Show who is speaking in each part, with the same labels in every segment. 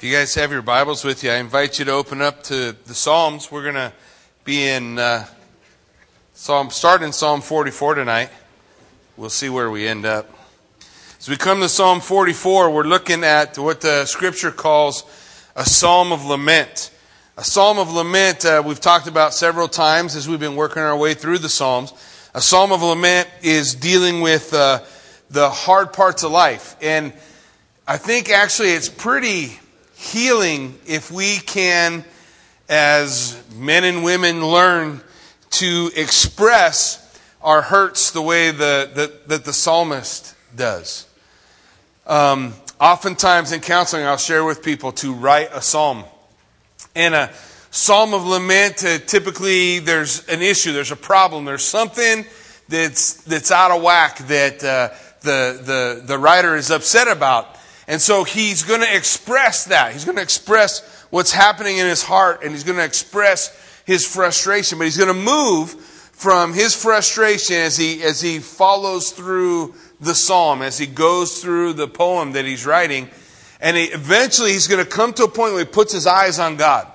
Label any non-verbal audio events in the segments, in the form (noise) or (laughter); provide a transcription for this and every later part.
Speaker 1: If you guys have your Bibles with you, I invite you to open up to the Psalms. We're going to be in uh, Psalm, start in Psalm 44 tonight. We'll see where we end up. As we come to Psalm 44, we're looking at what the Scripture calls a Psalm of Lament. A Psalm of Lament uh, we've talked about several times as we've been working our way through the Psalms. A Psalm of Lament is dealing with uh, the hard parts of life, and I think actually it's pretty healing if we can, as men and women, learn to express our hurts the way the, the that the psalmist does. Um, oftentimes in counseling, I'll share with people to write a psalm. And a psalm of lament, uh, typically there's an issue, there's a problem, there's something that's, that's out of whack that uh, the, the, the writer is upset about. And so he's going to express that. He's going to express what's happening in his heart and he's going to express his frustration, but he's going to move from his frustration as he, as he follows through the psalm, as he goes through the poem that he's writing. And he, eventually he's going to come to a point where he puts his eyes on God.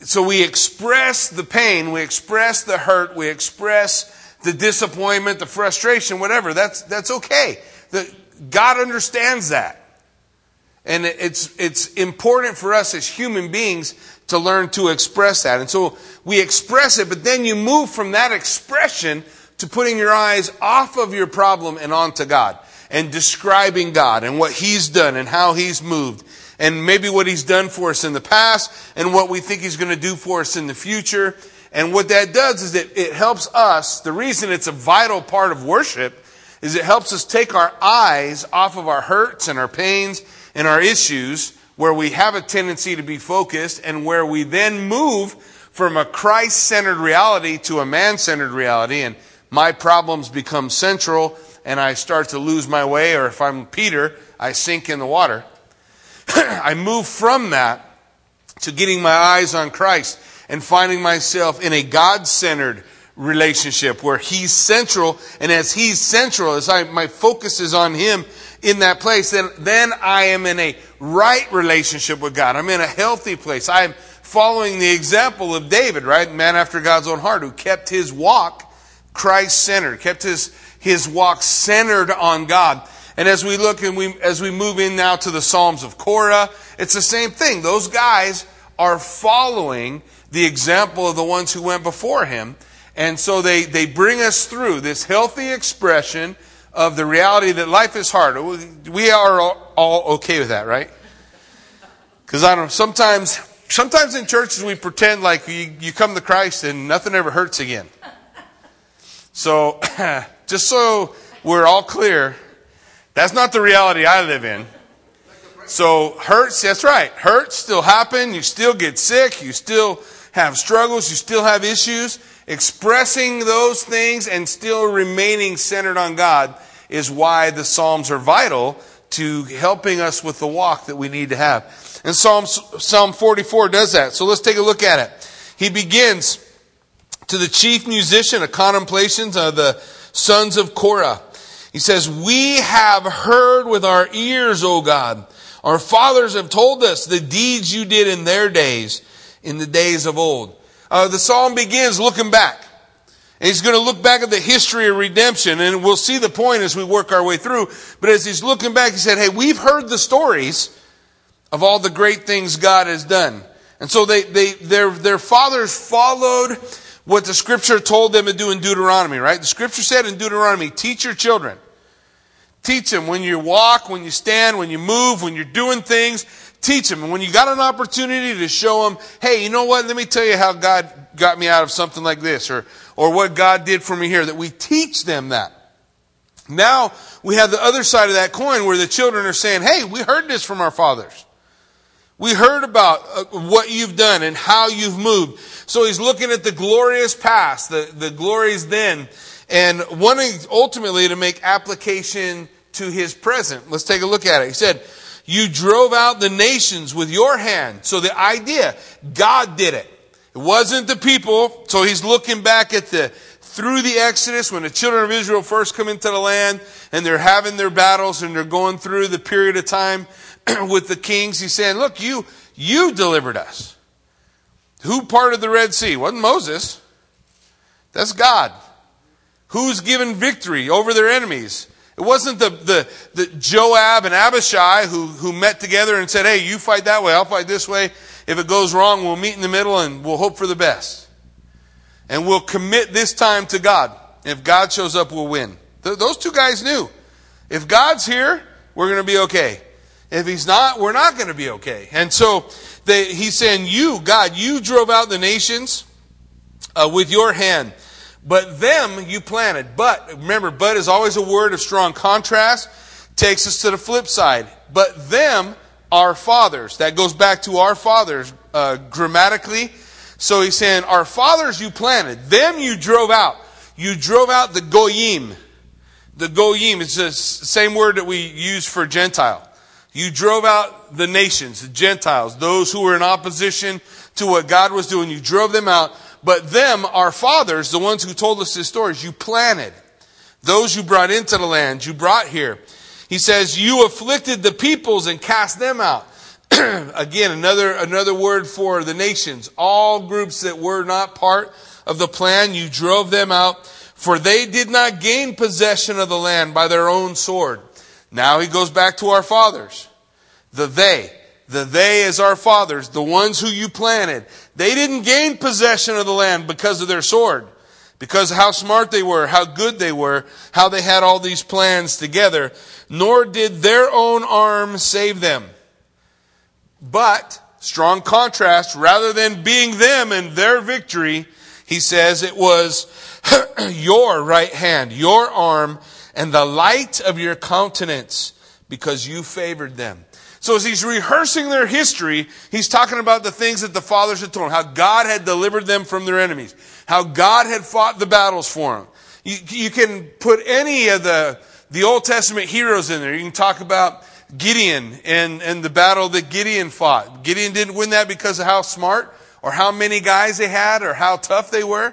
Speaker 1: So we express the pain, we express the hurt, we express the disappointment, the frustration, whatever. That's, that's okay. The, God understands that. And it's, it's important for us as human beings to learn to express that. And so we express it, but then you move from that expression to putting your eyes off of your problem and onto God and describing God and what He's done and how He's moved and maybe what He's done for us in the past and what we think He's going to do for us in the future. And what that does is that it helps us, the reason it's a vital part of worship is it helps us take our eyes off of our hurts and our pains in our issues where we have a tendency to be focused and where we then move from a Christ centered reality to a man centered reality and my problems become central and I start to lose my way, or if I'm Peter, I sink in the water. (clears throat) I move from that to getting my eyes on Christ and finding myself in a God centered relationship where He's central, and as He's central, as I, my focus is on Him, in that place, then, then I am in a right relationship with God. I'm in a healthy place. I'm following the example of David, right? Man after God's own heart, who kept his walk Christ centered, kept his, his walk centered on God. And as we look and we, as we move in now to the Psalms of Korah, it's the same thing. Those guys are following the example of the ones who went before him. And so they, they bring us through this healthy expression of the reality that life is hard. We are all okay with that, right? Because I don't. Sometimes, sometimes in churches we pretend like you, you come to Christ and nothing ever hurts again. So, (clears throat) just so we're all clear, that's not the reality I live in. So hurts, that's right. Hurts still happen. You still get sick. You still have struggles. You still have issues. Expressing those things and still remaining centered on God is why the Psalms are vital to helping us with the walk that we need to have. And Psalm, Psalm 44 does that. So let's take a look at it. He begins to the chief musician, a contemplations of the sons of Korah. He says, We have heard with our ears, O God. Our fathers have told us the deeds you did in their days, in the days of old. Uh, the psalm begins looking back. And he's going to look back at the history of redemption, and we'll see the point as we work our way through. But as he's looking back, he said, Hey, we've heard the stories of all the great things God has done. And so they, they, their, their fathers followed what the scripture told them to do in Deuteronomy, right? The scripture said in Deuteronomy, teach your children. Teach them when you walk, when you stand, when you move, when you're doing things. Teach them. And when you got an opportunity to show them, hey, you know what? Let me tell you how God got me out of something like this, or or what God did for me here, that we teach them that. Now we have the other side of that coin where the children are saying, hey, we heard this from our fathers. We heard about uh, what you've done and how you've moved. So he's looking at the glorious past, the, the glories then, and wanting ultimately to make application to his present. Let's take a look at it. He said, you drove out the nations with your hand. So the idea, God did it. It wasn't the people. So he's looking back at the, through the Exodus when the children of Israel first come into the land and they're having their battles and they're going through the period of time (clears throat) with the kings. He's saying, look, you, you delivered us. Who parted the Red Sea? Wasn't Moses. That's God. Who's given victory over their enemies? It wasn't the, the, the Joab and Abishai who, who met together and said, hey, you fight that way, I'll fight this way. If it goes wrong, we'll meet in the middle and we'll hope for the best. And we'll commit this time to God. If God shows up, we'll win. Th- those two guys knew. If God's here, we're going to be okay. If he's not, we're not going to be okay. And so they, he's saying, You, God, you drove out the nations uh, with your hand, but them you planted. But remember, but is always a word of strong contrast, takes us to the flip side. But them, our fathers. That goes back to our fathers uh, grammatically. So he's saying, Our fathers you planted, them you drove out. You drove out the goyim. The goyim, it's the same word that we use for Gentile. You drove out the nations, the Gentiles, those who were in opposition to what God was doing. You drove them out. But them, our fathers, the ones who told us these stories, you planted. Those you brought into the land, you brought here. He says, you afflicted the peoples and cast them out. (clears throat) Again, another, another word for the nations. All groups that were not part of the plan, you drove them out. For they did not gain possession of the land by their own sword. Now he goes back to our fathers. The they. The they is our fathers, the ones who you planted. They didn't gain possession of the land because of their sword. Because how smart they were, how good they were, how they had all these plans together. Nor did their own arm save them. But, strong contrast, rather than being them and their victory, he says it was (clears throat) your right hand, your arm, and the light of your countenance because you favored them. So as he's rehearsing their history, he's talking about the things that the fathers had told him, how God had delivered them from their enemies, how God had fought the battles for him. You, you can put any of the, the Old Testament heroes in there. You can talk about Gideon and, and the battle that Gideon fought. Gideon didn't win that because of how smart or how many guys they had or how tough they were.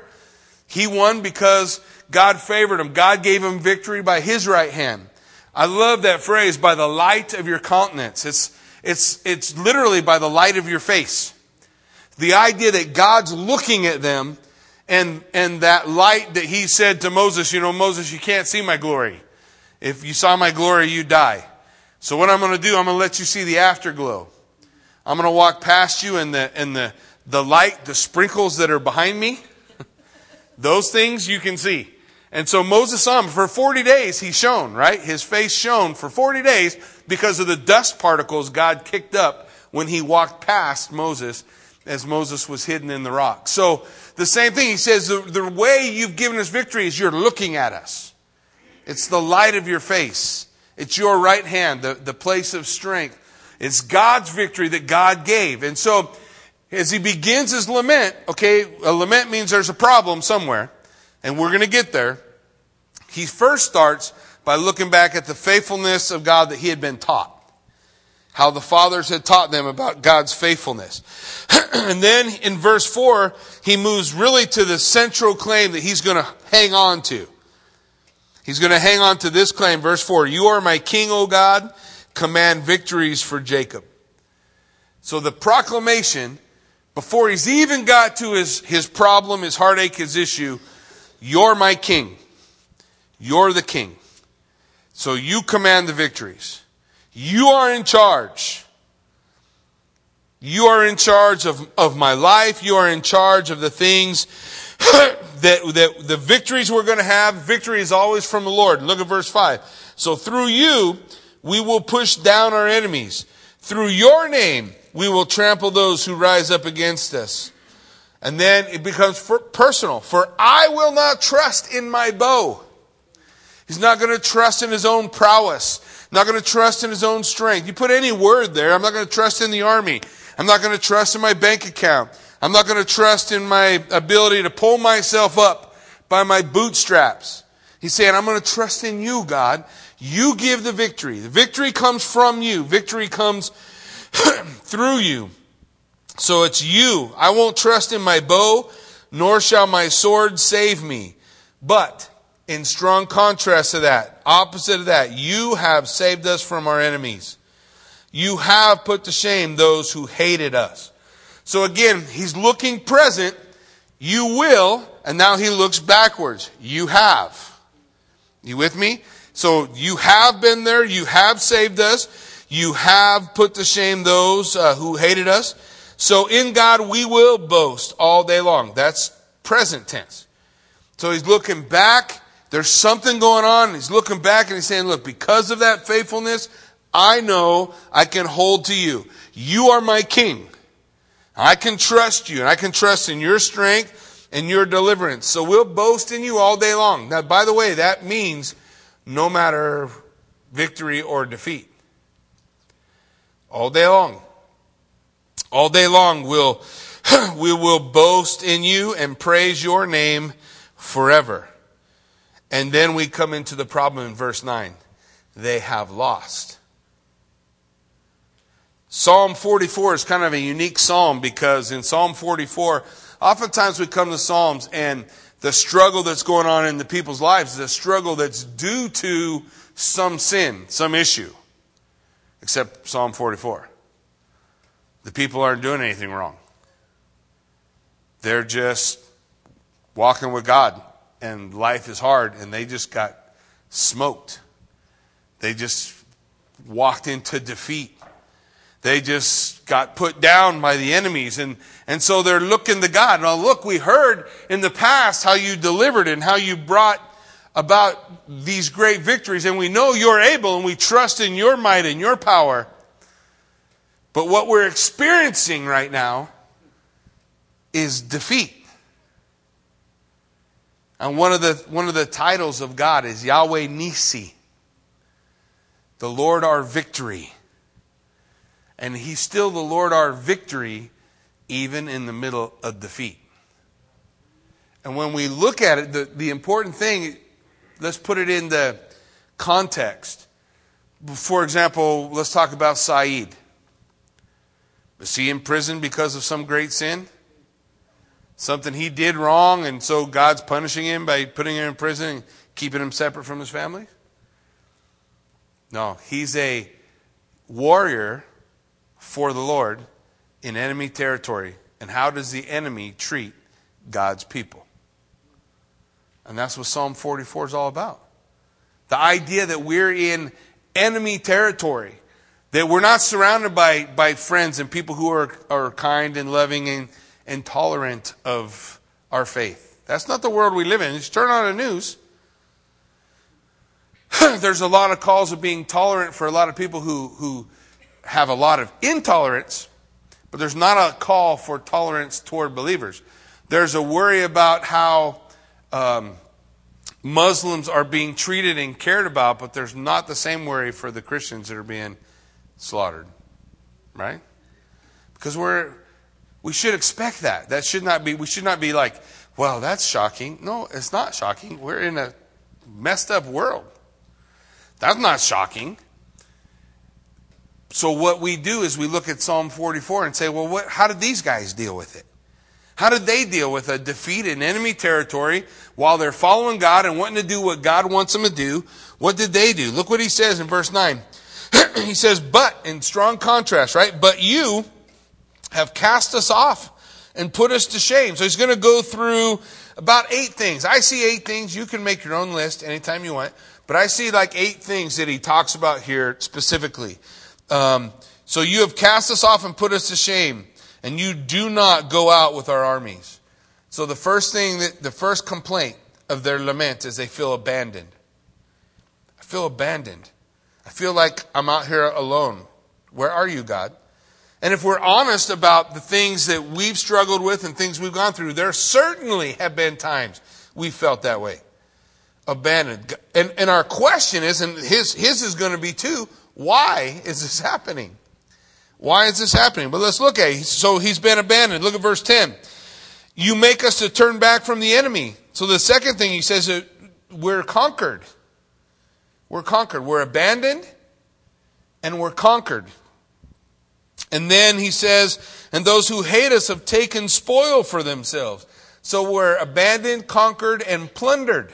Speaker 1: He won because God favored him. God gave him victory by his right hand. I love that phrase, by the light of your countenance. It's, it's, it's literally by the light of your face. The idea that God's looking at them and, and that light that he said to Moses, you know, Moses, you can't see my glory. If you saw my glory, you'd die. So what I'm going to do, I'm going to let you see the afterglow. I'm going to walk past you and the, and the, the light, the sprinkles that are behind me. (laughs) Those things you can see. And so Moses saw him. For 40 days he shone, right? His face shone for 40 days because of the dust particles God kicked up when he walked past Moses as Moses was hidden in the rock. So the same thing, he says, the, the way you've given us victory is you're looking at us. It's the light of your face. It's your right hand, the, the place of strength. It's God's victory that God gave. And so as he begins his lament, okay, a lament means there's a problem somewhere, and we're going to get there. He first starts by looking back at the faithfulness of God that he had been taught. How the fathers had taught them about God's faithfulness. (clears throat) and then in verse 4, he moves really to the central claim that he's going to hang on to. He's going to hang on to this claim, verse 4 You are my king, O God, command victories for Jacob. So the proclamation, before he's even got to his, his problem, his heartache, his issue, you're my king. You're the king. So you command the victories. You are in charge. You are in charge of, of my life. You are in charge of the things (coughs) that, that the victories we're going to have. Victory is always from the Lord. Look at verse 5. So through you, we will push down our enemies. Through your name, we will trample those who rise up against us. And then it becomes personal. For I will not trust in my bow. He's not going to trust in his own prowess. Not going to trust in his own strength. You put any word there. I'm not going to trust in the army. I'm not going to trust in my bank account. I'm not going to trust in my ability to pull myself up by my bootstraps. He's saying, I'm going to trust in you, God. You give the victory. The victory comes from you. Victory comes (clears throat) through you. So it's you. I won't trust in my bow, nor shall my sword save me. But in strong contrast to that, opposite of that, you have saved us from our enemies. You have put to shame those who hated us. So again, he's looking present. You will, and now he looks backwards. You have. You with me? So you have been there. You have saved us. You have put to shame those uh, who hated us. So in God we will boast all day long. That's present tense. So he's looking back. There's something going on. He's looking back and he's saying, look, because of that faithfulness, I know I can hold to you. You are my king. I can trust you and I can trust in your strength and your deliverance. So we'll boast in you all day long. Now, by the way, that means no matter victory or defeat. All day long. All day long we'll, (laughs) we will boast in you and praise your name forever. And then we come into the problem in verse 9. They have lost. Psalm 44 is kind of a unique psalm because in Psalm 44, oftentimes we come to Psalms and the struggle that's going on in the people's lives is a struggle that's due to some sin, some issue. Except Psalm 44. The people aren't doing anything wrong. They're just walking with God and life is hard and they just got smoked. They just walked into defeat. They just got put down by the enemies. And, and so they're looking to God. Now, look, we heard in the past how you delivered and how you brought about these great victories. And we know you're able and we trust in your might and your power. But what we're experiencing right now is defeat. And one of the, one of the titles of God is Yahweh Nisi, the Lord our victory. And he's still the Lord our victory, even in the middle of defeat. And when we look at it, the, the important thing, let's put it in the context. For example, let's talk about Saeed. Was he in prison because of some great sin? Something he did wrong, and so God's punishing him by putting him in prison and keeping him separate from his family? No, he's a warrior for the Lord in enemy territory. And how does the enemy treat God's people? And that's what Psalm 44 is all about. The idea that we're in enemy territory, that we're not surrounded by, by friends and people who are, are kind and loving and, and tolerant of our faith. That's not the world we live in. Just turn on the news. (clears throat) There's a lot of calls of being tolerant for a lot of people who, who have a lot of intolerance, but there's not a call for tolerance toward believers. There's a worry about how um, Muslims are being treated and cared about, but there's not the same worry for the Christians that are being slaughtered. Right? Because we're we should expect that. That should not be we should not be like, well, that's shocking. No, it's not shocking. We're in a messed up world. That's not shocking. So what we do is we look at Psalm 44 and say, well, what, how did these guys deal with it? How did they deal with a defeat in enemy territory while they're following God and wanting to do what God wants them to do? What did they do? Look what he says in verse 9. (clears throat) he says, but, in strong contrast, right? But you have cast us off and put us to shame. So he's going to go through about eight things. I see eight things. You can make your own list anytime you want. But I see like eight things that he talks about here specifically. Um, so you have cast us off and put us to shame, and you do not go out with our armies. So the first thing that the first complaint of their lament is they feel abandoned. I feel abandoned. I feel like I'm out here alone. Where are you, God? And if we're honest about the things that we've struggled with and things we've gone through, there certainly have been times we felt that way. Abandoned. And, and our question is, and his, his is going to be too, why is this happening? Why is this happening? But let's look at it. So he's been abandoned. Look at verse 10. You make us to turn back from the enemy. So the second thing he says that we're conquered. We're conquered. We're abandoned and we're conquered. And then he says, and those who hate us have taken spoil for themselves. So we're abandoned, conquered, and plundered.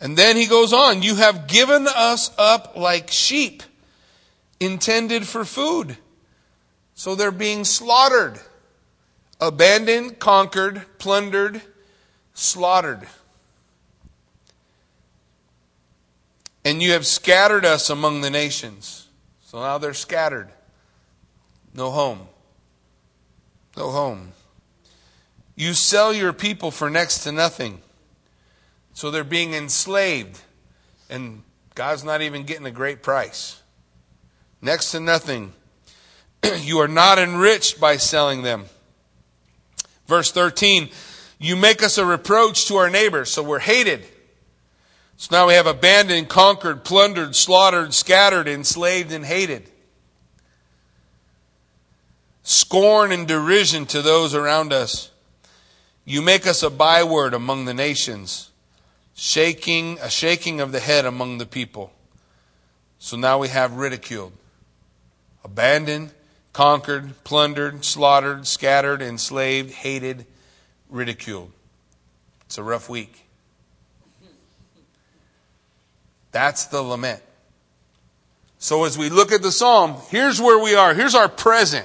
Speaker 1: And then he goes on, You have given us up like sheep intended for food. So they're being slaughtered, abandoned, conquered, plundered, slaughtered. And you have scattered us among the nations. So now they're scattered. No home. No home. You sell your people for next to nothing. So they're being enslaved. And God's not even getting a great price. Next to nothing. (clears throat) you are not enriched by selling them. Verse 13, you make us a reproach to our neighbors, so we're hated. So now we have abandoned, conquered, plundered, slaughtered, scattered, enslaved, and hated. Scorn and derision to those around us. You make us a byword among the nations, shaking, a shaking of the head among the people. So now we have ridiculed, abandoned, conquered, plundered, slaughtered, scattered, enslaved, hated, ridiculed. It's a rough week. That's the lament. So as we look at the psalm, here's where we are. Here's our present.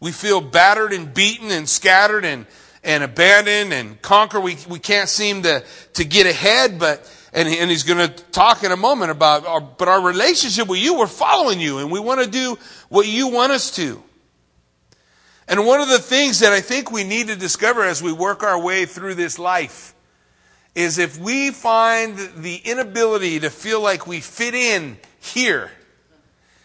Speaker 1: We feel battered and beaten and scattered and, and abandoned and conquered. We, we can't seem to, to get ahead, but, and, and he's going to talk in a moment about, our, but our relationship with you, we're following you and we want to do what you want us to. And one of the things that I think we need to discover as we work our way through this life is if we find the inability to feel like we fit in here,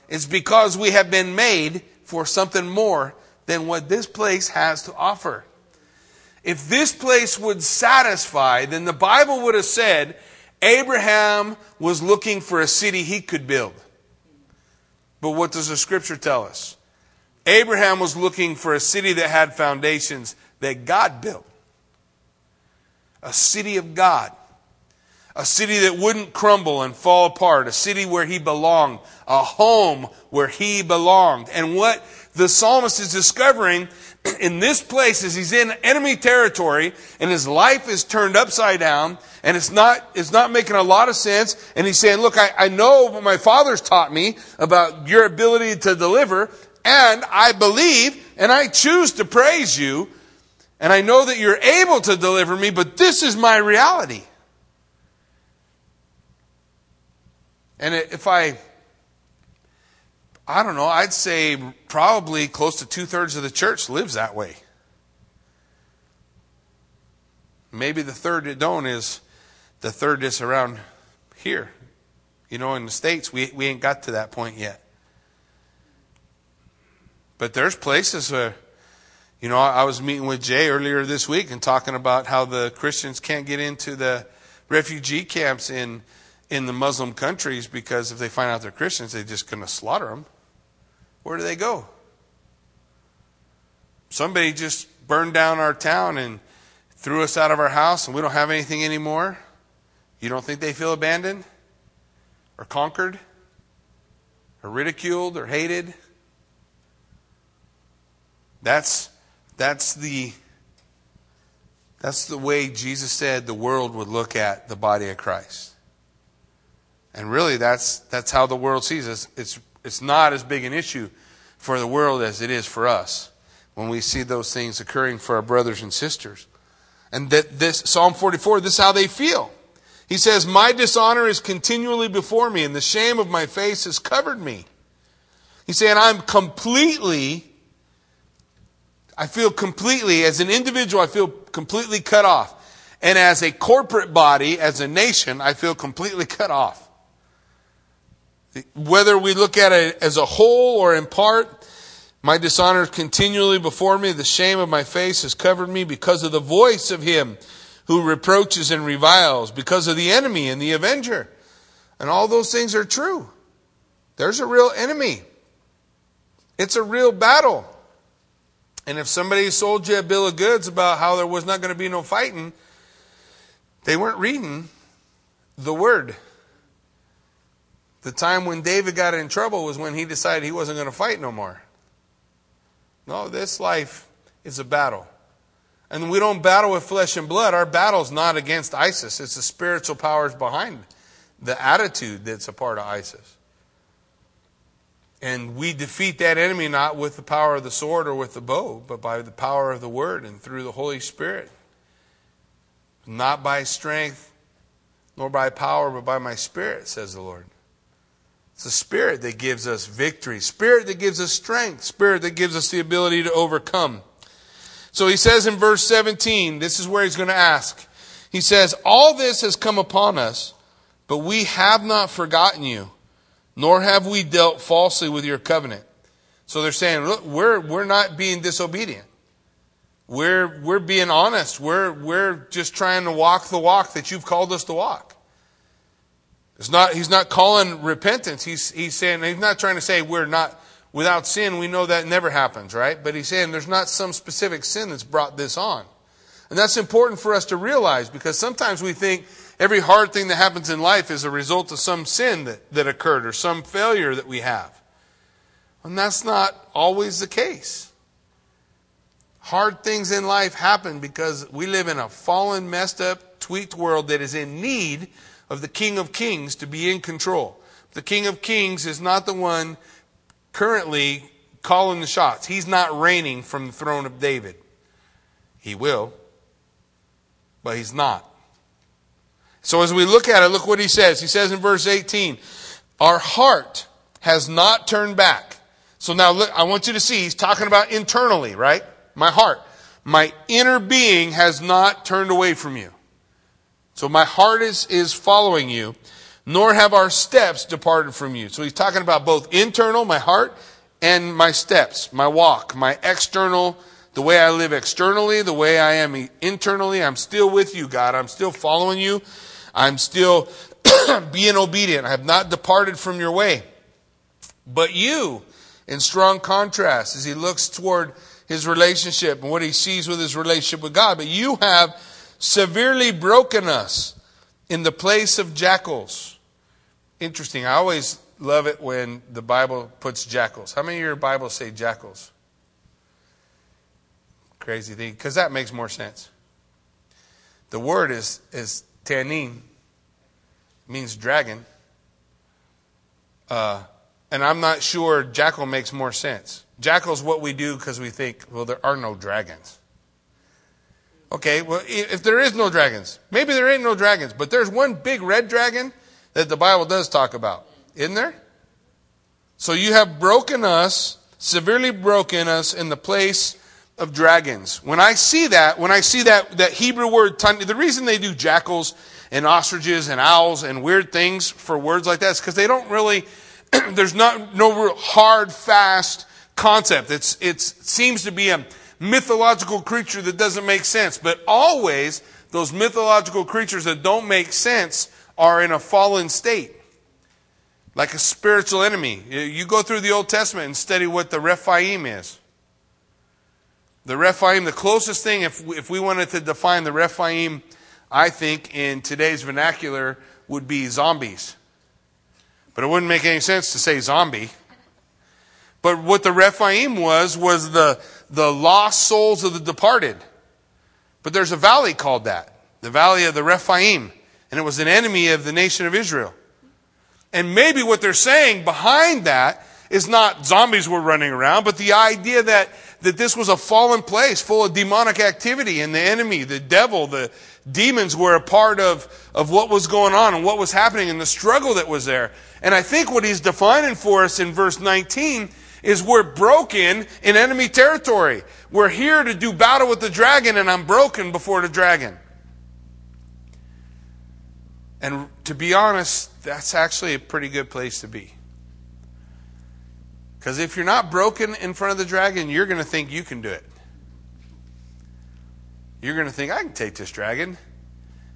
Speaker 1: it's because we have been made for something more than what this place has to offer. If this place would satisfy, then the Bible would have said Abraham was looking for a city he could build. But what does the scripture tell us? Abraham was looking for a city that had foundations that God built. A city of God. A city that wouldn't crumble and fall apart. A city where he belonged. A home where he belonged. And what the psalmist is discovering (clears throat) in this place is he's in enemy territory and his life is turned upside down and it's not, it's not making a lot of sense. And he's saying, look, I, I know what my father's taught me about your ability to deliver and I believe and I choose to praise you. And I know that you're able to deliver me, but this is my reality. And if I, I don't know, I'd say probably close to two thirds of the church lives that way. Maybe the third that don't is the third that's around here. You know, in the States, we, we ain't got to that point yet. But there's places where, you know, I was meeting with Jay earlier this week and talking about how the Christians can't get into the refugee camps in in the Muslim countries because if they find out they're Christians, they're just going to slaughter them. Where do they go? Somebody just burned down our town and threw us out of our house and we don't have anything anymore. You don't think they feel abandoned or conquered or ridiculed or hated? That's, that's, the, that's the way Jesus said the world would look at the body of Christ. And really, that's, that's how the world sees us. It's, it's not as big an issue for the world as it is for us when we see those things occurring for our brothers and sisters. And that this, Psalm 44, this is how they feel. He says, My dishonor is continually before me, and the shame of my face has covered me. He's saying, I'm completely I feel completely, as an individual, I feel completely cut off. And as a corporate body, as a nation, I feel completely (laughs) cut off. Whether we look at it as a whole or in part, my dishonor is continually before me. The shame of my face has covered me because of the voice of him who reproaches and reviles, because of the enemy and the avenger. And all those things are true. There's a real enemy. It's a real battle. And if somebody sold you a bill of goods about how there was not going to be no fighting, they weren't reading the word. The time when David got in trouble was when he decided he wasn't going to fight no more. No, this life is a battle. And we don't battle with flesh and blood. Our battle's not against ISIS. It's the spiritual powers behind the attitude that's a part of ISIS. And we defeat that enemy not with the power of the sword or with the bow, but by the power of the word and through the Holy Spirit. Not by strength, nor by power, but by my spirit, says the Lord. It's the Spirit that gives us victory, Spirit that gives us strength, Spirit that gives us the ability to overcome. So he says in verse 17, this is where he's going to ask. He says, All this has come upon us, but we have not forgotten you, nor have we dealt falsely with your covenant. So they're saying, look, we're, we're not being disobedient. We're, we're being honest. We're, we're just trying to walk the walk that you've called us to walk. It's not, he's not calling repentance. He's, he's saying, he's not trying to say we're not without sin. We know that never happens, right? But he's saying there's not some specific sin that's brought this on. And that's important for us to realize because sometimes we think every hard thing that happens in life is a result of some sin that, that occurred or some failure that we have. And that's not always the case. Hard things in life happen because we live in a fallen, messed up, tweaked world that is in need of the King of Kings to be in control. The King of Kings is not the one currently calling the shots. He's not reigning from the throne of David. He will, but he's not. So as we look at it, look what he says. He says in verse 18, Our heart has not turned back. So now look, I want you to see, he's talking about internally, right? My heart. My inner being has not turned away from you. So my heart is, is following you, nor have our steps departed from you. So he's talking about both internal, my heart, and my steps, my walk, my external, the way I live externally, the way I am internally. I'm still with you, God. I'm still following you. I'm still (clears throat) being obedient. I have not departed from your way. But you, in strong contrast, as he looks toward his relationship and what he sees with his relationship with God, but you have severely broken us in the place of jackals. Interesting. I always love it when the Bible puts jackals. How many of your Bibles say jackals? Crazy thing, because that makes more sense. The word is, is tanin, means dragon. Uh, and I'm not sure jackal makes more sense. Jackal's what we do because we think, well, there are no dragons. Okay, well, if there is no dragons, maybe there ain't no dragons, but there's one big red dragon that the Bible does talk about, isn't there? So you have broken us, severely broken us in the place of dragons. When I see that, when I see that, that Hebrew word, the reason they do jackals and ostriches and owls and weird things for words like that is because they don't really, (clears throat) there's not, no real hard, fast concept. It's, it seems to be a, mythological creature that doesn't make sense. But always, those mythological creatures that don't make sense are in a fallen state. Like a spiritual enemy. You go through the Old Testament and study what the Rephaim is. The Rephaim, the closest thing, if if we wanted to define the Rephaim, I think in today's vernacular, would be zombies. But it wouldn't make any sense to say zombie. But what the Rephaim was, was the, the lost souls of the departed. But there's a valley called that, the valley of the Rephaim, and it was an enemy of the nation of Israel. And maybe what they're saying behind that is not zombies were running around, but the idea that, that this was a fallen place full of demonic activity and the enemy, the devil, the demons were a part of, of what was going on and what was happening and the struggle that was there. And I think what he's defining for us in verse 19 is we're broken in enemy territory. We're here to do battle with the dragon, and I'm broken before the dragon. And to be honest, that's actually a pretty good place to be. Because if you're not broken in front of the dragon, you're going to think you can do it. You're going to think, I can take this dragon.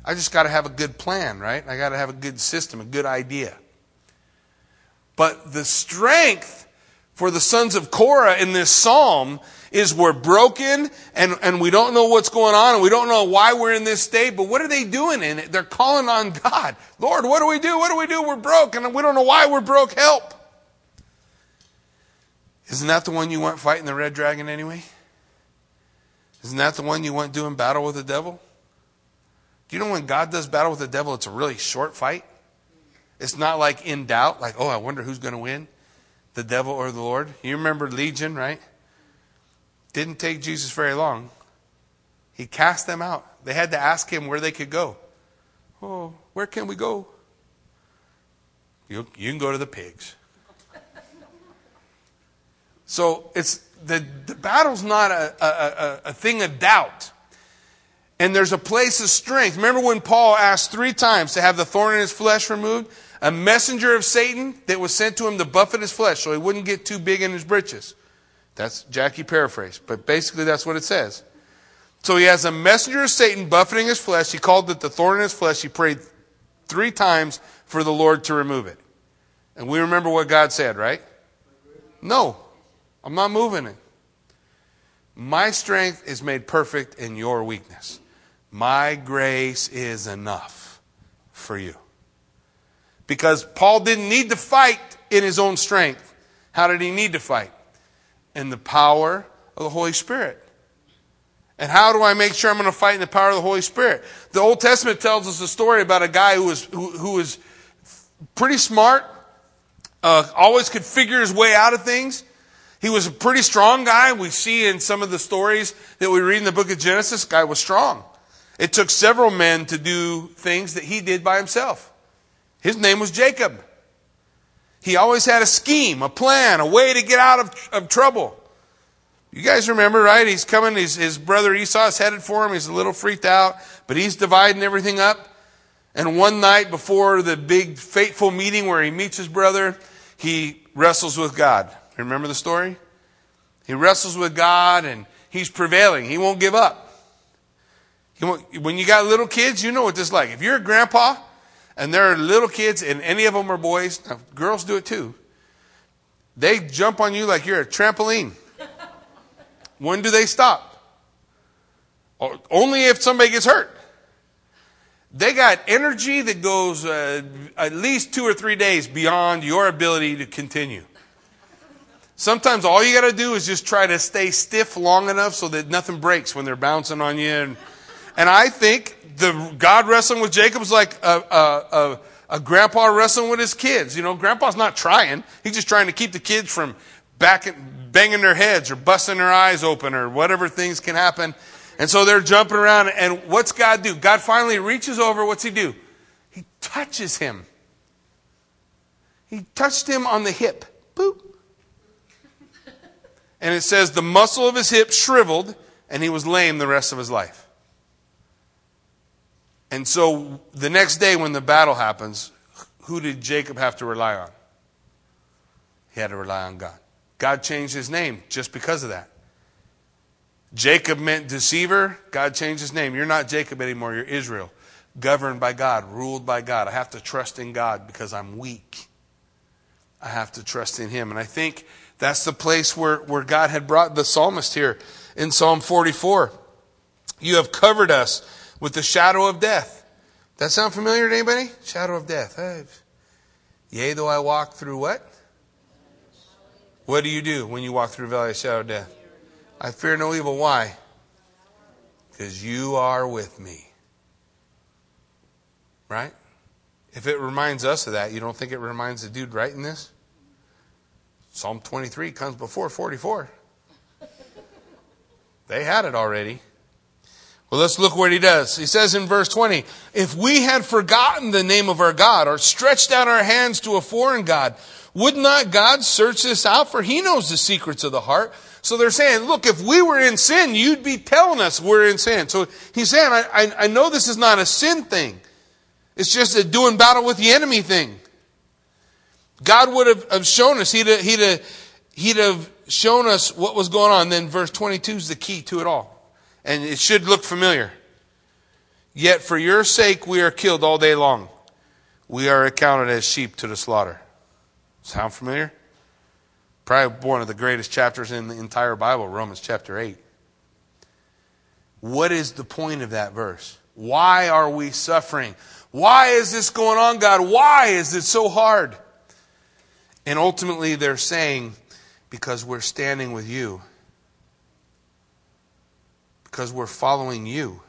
Speaker 1: I just got to have a good plan, right? I got to have a good system, a good idea. But the strength for the sons of Korah in this psalm is we're broken and, and we don't know what's going on and we don't know why we're in this state, but what are they doing in it? They're calling on God. Lord, what do we do? What do we do? We're broke and we don't know why we're broke. Help. Isn't that the one you want fighting the red dragon anyway? Isn't that the one you want doing battle with the devil? Do you know when God does battle with the devil, it's a really short fight? It's not like in doubt, like, oh, I wonder who's going to win, the devil or the Lord. You remember Legion, right? Didn't take Jesus very long. He cast them out. They had to ask him where they could go. Oh, where can we go? You, you can go to the pigs. So it's the, the battle's not a, a, a, thing of doubt. And there's a place of strength. Remember when Paul asked three times to have the thorn in his flesh removed? A messenger of Satan that was sent to him to buffet his flesh so he wouldn't get too big in his britches. That's Jackie paraphrase, but basically that's what it says. So he has a messenger of Satan buffeting his flesh. He called it the thorn in his flesh. He prayed three times for the Lord to remove it. And we remember what God said, right? No, I'm not moving it. My strength is made perfect in your weakness. My grace is enough for you. Because Paul didn't need to fight in his own strength. How did he need to fight? In the power of the Holy Spirit. And how do I make sure I'm going to fight in the power of the Holy Spirit? The Old Testament tells us a story about a guy who was, who, who was pretty smart, uh, always could figure his way out of things. He was a pretty strong guy. We see in some of the stories that we read in the book of Genesis, guy was strong. It took several men to do things that he did by himself. His name was Jacob. He always had a scheme, a plan, a way to get out of, of trouble. You guys remember, right? He's coming, he's, his brother Esau is headed for him. He's a little freaked out, but he's dividing everything up. And one night before the big fateful meeting where he meets his brother, he wrestles with God. Remember the story? He wrestles with God and he's prevailing. He won't give up. Won't, when you got little kids, you know what this is like. If you're a grandpa and there are little kids and any of them are boys, girls do it too. They jump on you like you're a trampoline. (laughs) When do they stop? Only if somebody gets hurt. They got energy that goes uh, at least two or three days beyond your ability to continue. Sometimes all you got to do is just try to stay stiff long enough so that nothing breaks when they're bouncing on you. And, and I think the God wrestling with Jacob is like a, a, a, a grandpa wrestling with his kids. You know, grandpa's not trying. He's just trying to keep the kids from back, banging their heads or busting their eyes open or whatever things can happen. And so they're jumping around. And what's God do? God finally reaches over. What's he do? He touches him. He touched him on the hip. Boop. And it says the muscle of his hip shriveled and he was lame the rest of his life. And so the next day when the battle happens, who did Jacob have to rely on? He had to rely on God. God changed his name just because of that. Jacob meant deceiver. God changed his name. You're not Jacob anymore. You're Israel. Governed by God, ruled by God. I have to trust in God because I'm weak. I have to trust in him. And I think that's the place where, where God had brought the psalmist here in Psalm 44. You have covered us with the shadow of death. That sound familiar to anybody? Shadow of death. Yea, though I walk through what? What do you do when you walk through valley of shadow of death? I fear no evil. Why? Because you are with me. Right? If it reminds us of that, you don't think it reminds the dude writing this? Psalm 23 comes before 44. They had it already. Well, let's look what he does. He says in verse 20, if we had forgotten the name of our God or stretched out our hands to a foreign God, would not God search this out? For he knows the secrets of the heart. So they're saying, look, if we were in sin, you'd be telling us we're in sin. So he's saying, I, I, I know this is not a sin thing. It's just a doing battle with the enemy thing. God would have, have shown us, he'd have, he'd, have, he'd have shown us what was going on. Then verse 22 is the key to it all. And it should look familiar. Yet for your sake we are killed all day long. We are accounted as sheep to the slaughter. Sound familiar? Probably one of the greatest chapters in the entire Bible, Romans chapter 8. What is the point of that verse? Why are we suffering? Why is this going on, God? Why is it so hard? And ultimately, they're saying, because we're standing with you. Because we're following you.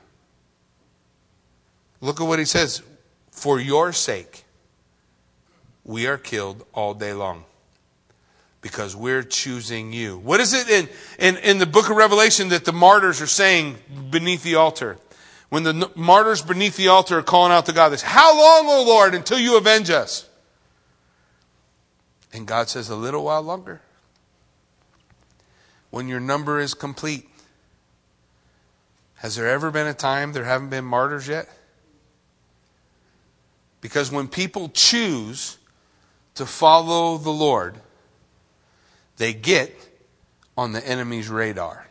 Speaker 1: Look at what he says. For your sake, we are killed all day long because we're choosing you. What is it in, in, in the book of Revelation that the martyrs are saying beneath the altar? When the martyrs beneath the altar are calling out to God, this, How long, O Lord, until you avenge us? And God says, A little while longer. When your number is complete. Has there ever been a time there haven't been martyrs yet? Because when people choose to follow the Lord, they get on the enemy's radar.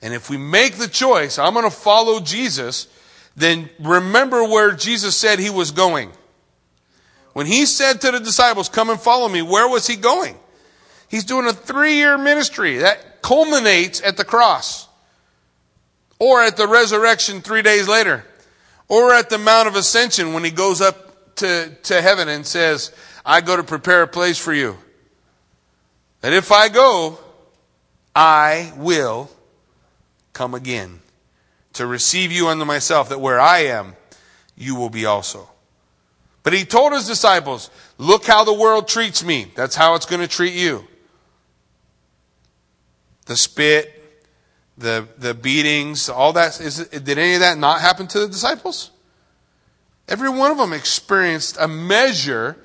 Speaker 1: And if we make the choice, I'm going to follow Jesus, then remember where Jesus said he was going. When he said to the disciples, Come and follow me, where was he going? He's doing a three year ministry that culminates at the cross or at the resurrection three days later or at the Mount of Ascension when he goes up to, to heaven and says, I go to prepare a place for you. That if I go, I will come again to receive you unto myself, that where I am, you will be also. But he told his disciples, look how the world treats me. That's how it's going to treat you. The spit, the, the beatings, all that. Is, did any of that not happen to the disciples? Every one of them experienced a measure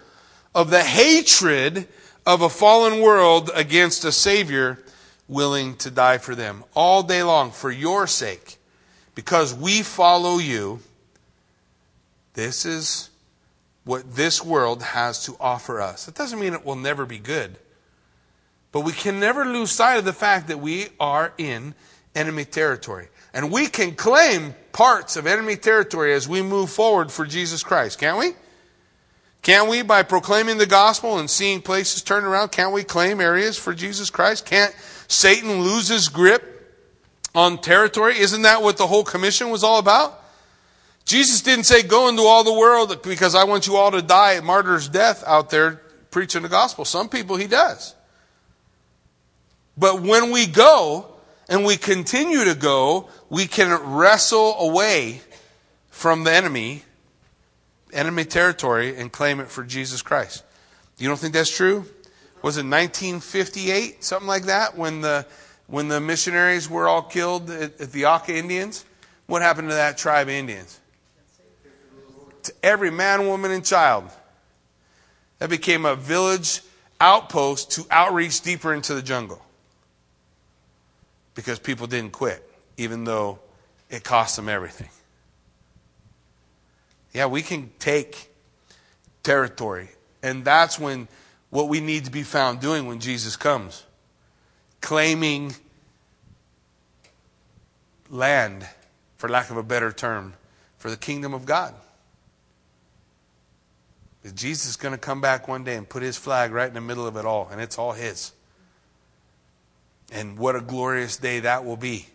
Speaker 1: of the hatred of a fallen world against a Savior willing to die for them all day long for your sake. Because we follow you, this is what this world has to offer us. It doesn't mean it will never be good. But we can never lose sight of the fact that we are in enemy territory. And we can claim parts of enemy territory as we move forward for Jesus Christ, can't we? Can't we, by proclaiming the gospel and seeing places turn around, can't we claim areas for Jesus Christ? Can't Satan lose his grip on territory? Isn't that what the whole commission was all about? Jesus didn't say, go into all the world because I want you all to die a martyr's death out there preaching the gospel. Some people he does. But when we go and we continue to go, we can wrestle away from the enemy enemy territory and claim it for Jesus Christ. You don't think that's true? Was it 1958, something like that, when the when the missionaries were all killed at, at the Auca Indians? What happened to that tribe of Indians? To every man, woman, and child. That became a village outpost to outreach deeper into the jungle. Because people didn't quit, even though it cost them everything. Yeah, we can take territory. And that's when what we need to be found doing when Jesus comes claiming land, for lack of a better term, for the kingdom of God. Jesus is going to come back one day and put his flag right in the middle of it all, and it's all his. And what a glorious day that will be.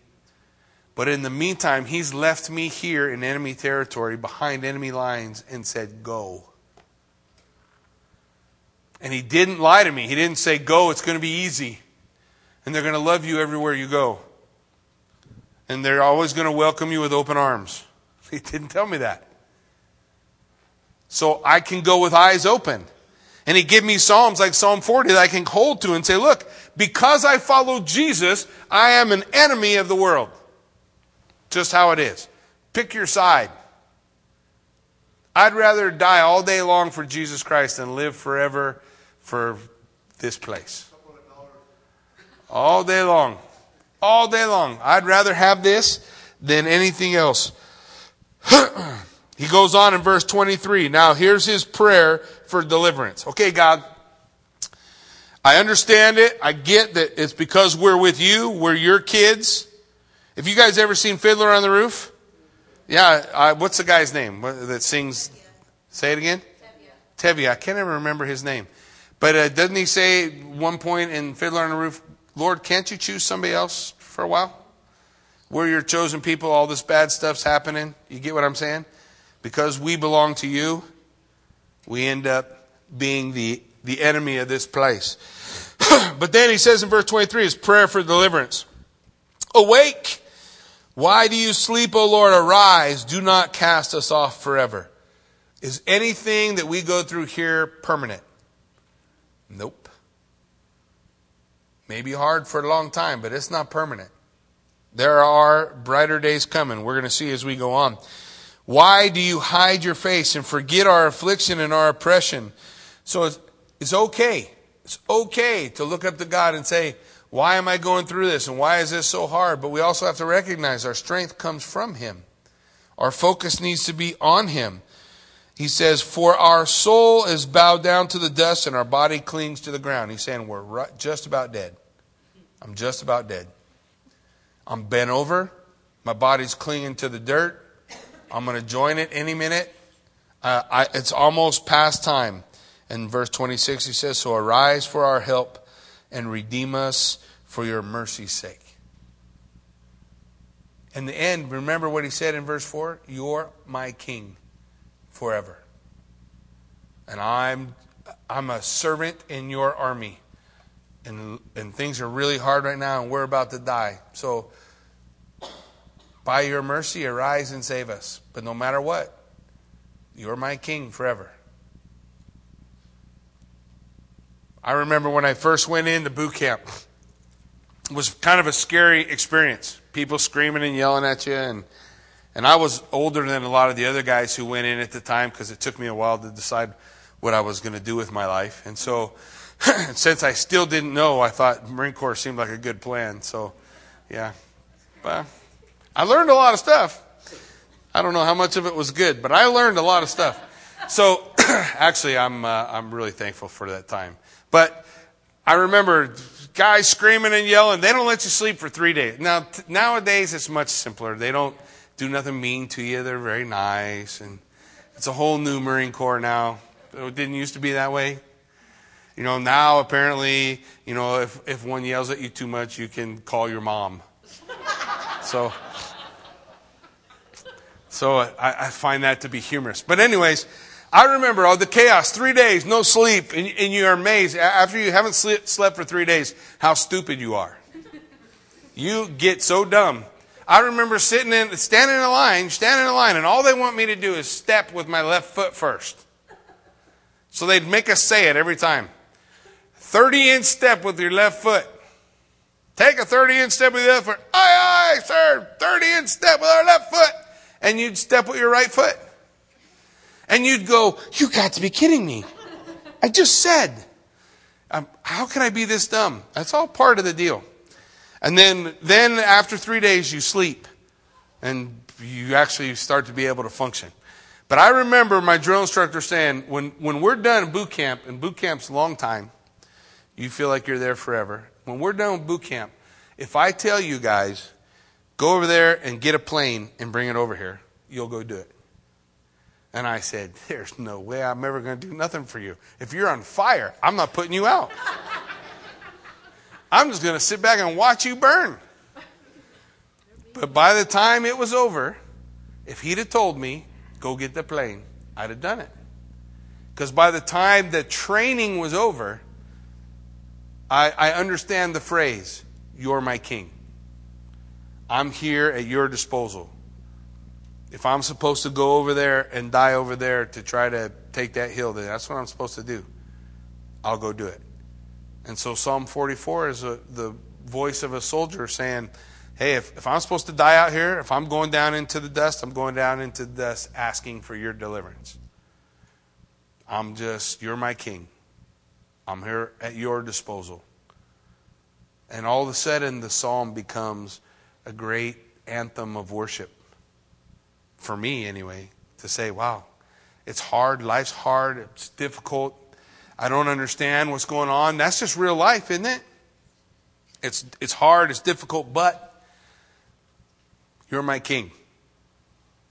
Speaker 1: But in the meantime, he's left me here in enemy territory behind enemy lines and said, Go. And he didn't lie to me. He didn't say, Go, it's going to be easy. And they're going to love you everywhere you go. And they're always going to welcome you with open arms. (laughs) He didn't tell me that. So I can go with eyes open. And he gave me Psalms like Psalm 40 that I can hold to and say, look, because I follow Jesus, I am an enemy of the world. Just how it is. Pick your side. I'd rather die all day long for Jesus Christ than live forever for this place. All day long. All day long. I'd rather have this than anything else. (clears throat) he goes on in verse 23. Now, here's his prayer for deliverance. Okay, God, I understand it. I get that it's because we're with you, we're your kids. Have you guys ever seen Fiddler on the Roof? Yeah, I, what's the guy's name that sings? Say it again. Tevye. Tevye. I can't even remember his name. But uh, doesn't he say one point in Fiddler on the Roof, Lord, can't you choose somebody else for a while? We're your chosen people, all this bad stuff's happening. You get what I'm saying? Because we belong to you, we end up being the, the enemy of this place. (clears throat) but then he says in verse 23, his prayer for deliverance. Awake! Why do you sleep, O Lord? Arise. Do not cast us off forever. Is anything that we go through here permanent? Nope. Maybe hard for a long time, but it's not permanent. There are brighter days coming. We're going to see as we go on. Why do you hide your face and forget our affliction and our oppression? So it's, it's okay. It's okay to look up to God and say, why am I going through this and why is this so hard? But we also have to recognize our strength comes from Him. Our focus needs to be on Him. He says, For our soul is bowed down to the dust and our body clings to the ground. He's saying, We're right, just about dead. I'm just about dead. I'm bent over. My body's clinging to the dirt. I'm going to join it any minute. Uh, I, it's almost past time. In verse 26, he says, So arise for our help and redeem us for your mercy's sake. In the end, remember what he said in verse 4 You're my king forever. And I'm, I'm a servant in your army. And, and things are really hard right now, and we're about to die. So, by your mercy, arise and save us. But no matter what, you're my king forever. I remember when I first went into boot camp. It was kind of a scary experience. People screaming and yelling at you and and I was older than a lot of the other guys who went in at the time because it took me a while to decide what I was going to do with my life. And so, (clears throat) since I still didn't know, I thought Marine Corps seemed like a good plan. So, yeah. But I learned a lot of stuff. I don't know how much of it was good, but I learned a lot of stuff. So, (clears throat) actually, I'm, uh, I'm really thankful for that time. But I remember guys screaming and yelling. They don't let you sleep for three days. Now, t- nowadays, it's much simpler. They don't do nothing mean to you. They're very nice. And it's a whole new Marine Corps now. It didn't used to be that way. You know, now apparently, you know, if, if one yells at you too much, you can call your mom. So, so I, I find that to be humorous. But anyways, I remember all the chaos, three days, no sleep, and, and you are amazed after you haven't slept, for three days how stupid you are. You get so dumb. I remember sitting in, standing in a line, standing in a line, and all they want me to do is step with my left foot first. So they'd make us say it every time. 30 inch step with your left foot. Take a 30 inch step with your left foot. Aye, aye, sir. 30 inch step with our left foot. And you'd step with your right foot. And you'd go, You got to be kidding me. I just said, um, How can I be this dumb? That's all part of the deal. And then, then after three days, you sleep and you actually start to be able to function. But I remember my drill instructor saying, when, when we're done boot camp, and boot camp's a long time, you feel like you're there forever. When we're done with boot camp, if I tell you guys, go over there and get a plane and bring it over here, you'll go do it. And I said, There's no way I'm ever going to do nothing for you. If you're on fire, I'm not putting you out. I'm just going to sit back and watch you burn. But by the time it was over, if he'd have told me, go get the plane, I'd have done it. Because by the time the training was over, I, I understand the phrase, you're my king. I'm here at your disposal. If I'm supposed to go over there and die over there to try to take that hill, then that's what I'm supposed to do. I'll go do it. And so Psalm 44 is a, the voice of a soldier saying, Hey, if, if I'm supposed to die out here, if I'm going down into the dust, I'm going down into the dust asking for your deliverance. I'm just, you're my king. I'm here at your disposal. And all of a sudden, the psalm becomes a great anthem of worship for me anyway, to say, wow, it's hard, life's hard, it's difficult, I don't understand what's going on. That's just real life, isn't it? It's, it's hard, it's difficult, but you're my king.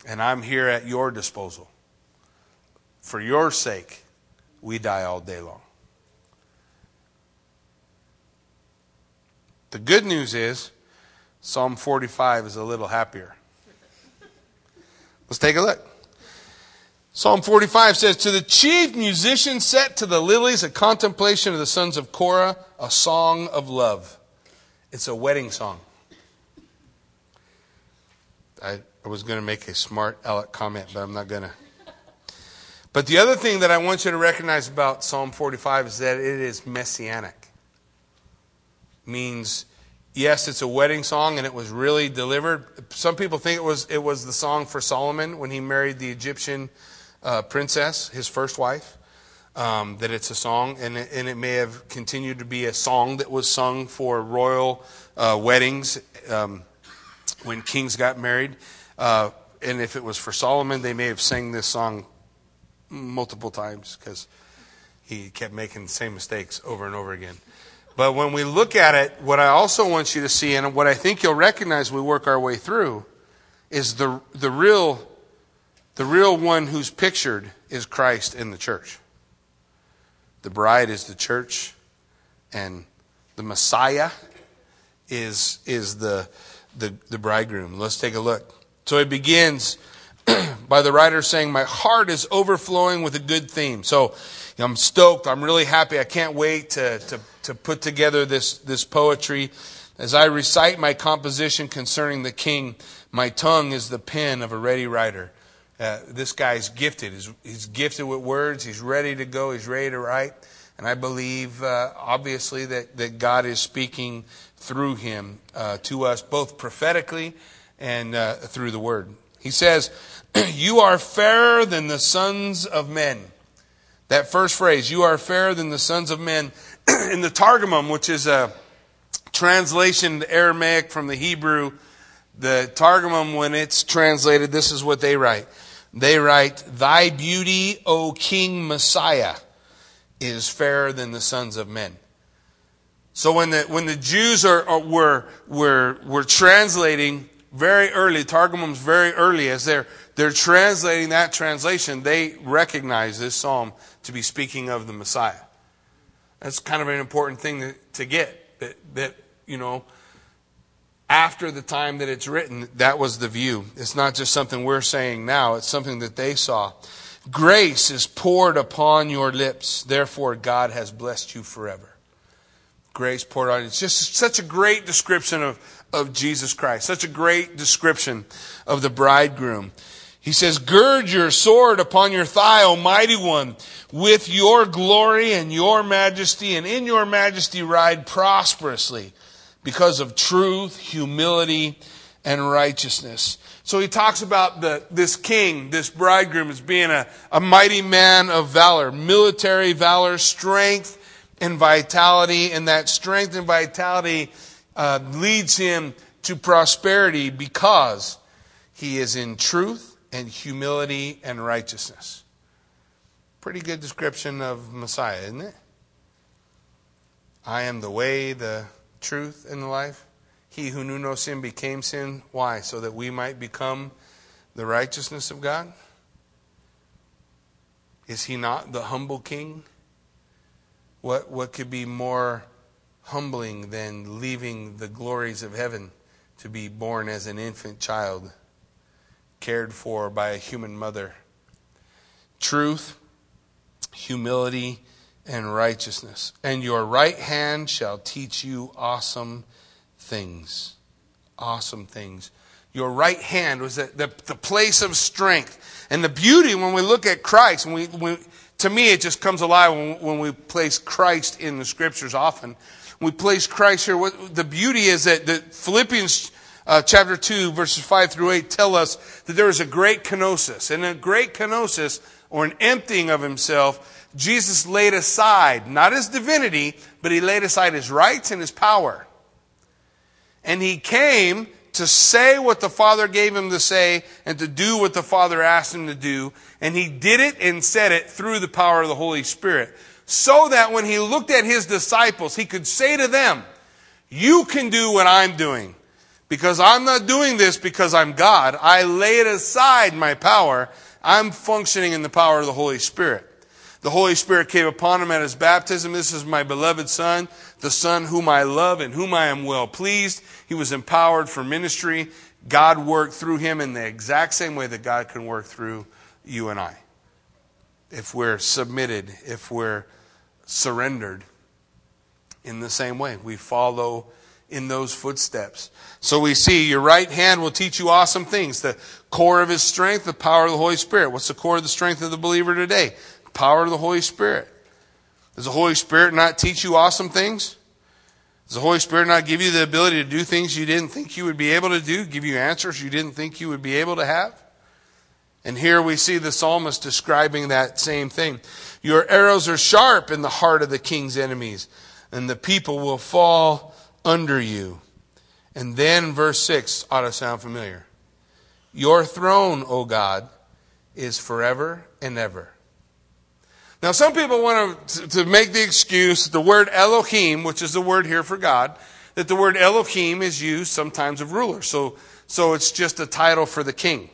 Speaker 1: And I'm here at your disposal. For your sake, we die all day long. The good news is Psalm 45 is a little happier. Let's take a look. Psalm 45 says, To the chief musician set to the lilies, a contemplation of the sons of Korah, a song of love. It's a wedding song. I, was going to make a smart aleck comment, but I'm not going to. But the other thing that I want you to recognize about Psalm 45 is that it is messianic. Means, yes, it's a wedding song and it was really delivered. Some people think it was, it was the song for Solomon when he married the Egyptian uh, princess, his first wife. Um, that it's a song, and it, and it may have continued to be a song that was sung for royal uh, weddings um, when kings got married. Uh, and if it was for Solomon, they may have sang this song multiple times because he kept making the same mistakes over and over again. But when we look at it, what I also want you to see, and what I think you'll recognize we work our way through, is the, the real the real one who's pictured is Christ in the church. The bride is the church, and the Messiah is, is the, the, the bridegroom. Let's take a look. So it begins (clears throat) by the writer saying, My heart is overflowing with a good theme. So know, I'm stoked. I'm really happy. I can't wait to, to, to put together this, this poetry. As I recite my composition concerning the king, my tongue is the pen of a ready writer. Uh, this guy's gifted. He's, he's, gifted with words. He's ready to go. He's ready to write. And I believe, uh, obviously, that, that God is speaking through him uh, to us, both prophetically and uh, through the word. He says, (clears throat) You are fairer than the sons of men. That first phrase, you are fairer than the sons of men. (clears throat) In the Targumim, which is a translation Aramaic from the Hebrew, the Targumim, when it's translated, this is what they write. They write, Thy beauty, O King Messiah, is fairer than the sons of men. So when the, when the Jews are, are, were, were, were translating very early, Targumim's very early, as they're, they're translating that translation, they recognize this psalm to be speaking of the Messiah. That's kind of an important thing to, to get. That, that, you know, after the time that it's written, that was the view. It's not just something we're saying now, it's something that they saw. Grace is poured upon your lips, therefore God has blessed you forever. Grace poured on. It's just such a great description of, of Jesus Christ, such a great description of the bridegroom. He says, Gird your sword upon your thigh, O mighty one, with your glory and your majesty, and in your majesty ride prosperously because of truth, humility, and righteousness. So he talks about the, this king, this bridegroom, as being a, a mighty man of valor, military valor, strength, and vitality. And that strength and vitality uh, leads him to prosperity because he is in truth and humility and righteousness. Pretty good description of Messiah, isn't it? I am the way, the truth and the life? He who knew no sin became sin. Why? So that we might become the righteousness of God? Is he not the humble king? What, what could be more humbling than leaving the glories of heaven to be born as an infant child, cared for by a human mother? Truth, humility, and righteousness. And your right hand shall teach you awesome things. Awesome things. Your right hand was the, the, the place of strength. And the beauty when we look at Christ, when we, when, to me it just comes alive when, when we place Christ in the scriptures often. We place Christ here, what, the beauty is that the Philippians uh, chapter 2, verses 5 through 8 tell us that there is a great kenosis. And a great kenosis, or an emptying of himself, Jesus laid aside, not his divinity, but he laid aside his rights and his power. And he came to say what the Father gave him to say and to do what the Father asked him to do. And he did it and said it through the power of the Holy Spirit. So that when he looked at his disciples, he could say to them, You can do what I'm doing. Because I'm not doing this because I'm God. I laid aside my power. I'm functioning in the power of the Holy Spirit. The Holy Spirit came upon him at his baptism. This is my beloved Son, the Son whom I love and whom I am well pleased. He was empowered for ministry. God worked through him in the exact same way that God can work through you and I. If we're submitted, if we're surrendered in the same way, we follow in those footsteps. So we see your right hand will teach you awesome things. The core of his strength, the power of the Holy Spirit. What's the core of the strength of the believer today? Power of the Holy Spirit. Does the Holy Spirit not teach you awesome things? Does the Holy Spirit not give you the ability to do things you didn't think you would be able to do? Give you answers you didn't think you would be able to have? And here we see the psalmist describing that same thing. Your arrows are sharp in the heart of the king's enemies, and the people will fall under you. And then verse 6 ought to sound familiar. Your throne, O God, is forever and ever. Now, some people want to, to make the excuse that the word Elohim, which is the word here for God, that the word Elohim is used sometimes of rulers. So, so it's just a title for the king.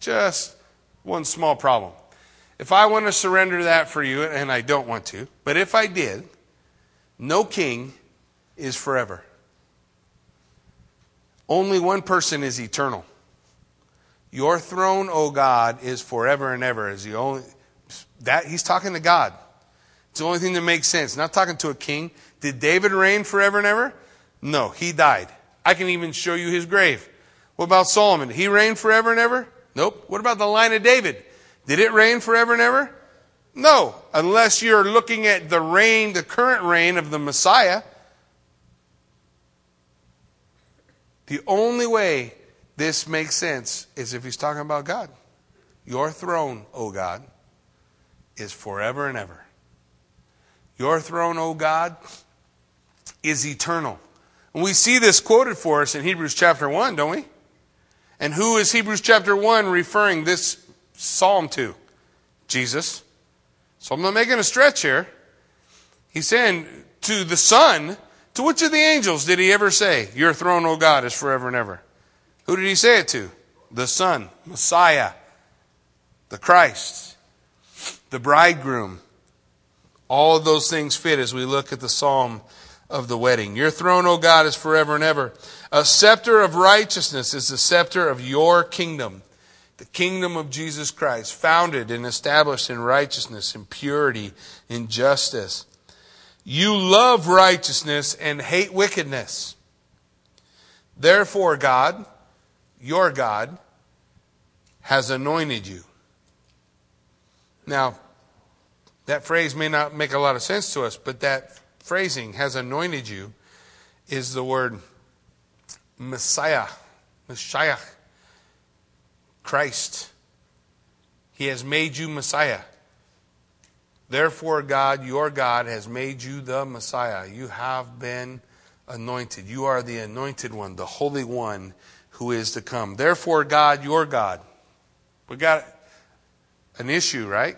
Speaker 1: Just one small problem. If I want to surrender that for you, and I don't want to, but if I did, no king is forever. Only one person is eternal. Your throne, O God, is forever and ever. Is the only that he's talking to God. It's the only thing that makes sense. Not talking to a king. Did David reign forever and ever? No, he died. I can even show you his grave. What about Solomon? He reigned forever and ever? Nope. What about the line of David? Did it reign forever and ever? No, unless you're looking at the reign, the current reign of the Messiah. The only way this makes sense is if he's talking about God. Your throne, O God, is forever and ever. Your throne, O God, is eternal. And we see this quoted for us in Hebrews chapter 1, don't we? And who is Hebrews chapter 1 referring this psalm to? Jesus. So I'm not making a stretch here. He's saying to the Son, to which of the angels did he ever say, Your throne, O God, is forever and ever? Who did he say it to? The Son, Messiah, the Christ, the bridegroom. All of those things fit as we look at the psalm of the wedding. Your throne, O God, is forever and ever. A scepter of righteousness is the scepter of your kingdom. The kingdom of Jesus Christ, founded and established in righteousness, in purity, in justice. You love righteousness and hate wickedness. Therefore, God, your God, has anointed you. Now, that phrase may not make a lot of sense to us, but that phrasing, has anointed you, is the word Messiah, Messiah, Christ. He has made you Messiah. Therefore, God, your God, has made you the Messiah. You have been anointed. You are the anointed one, the Holy One who is to come. Therefore, God, your God. We got an issue, right?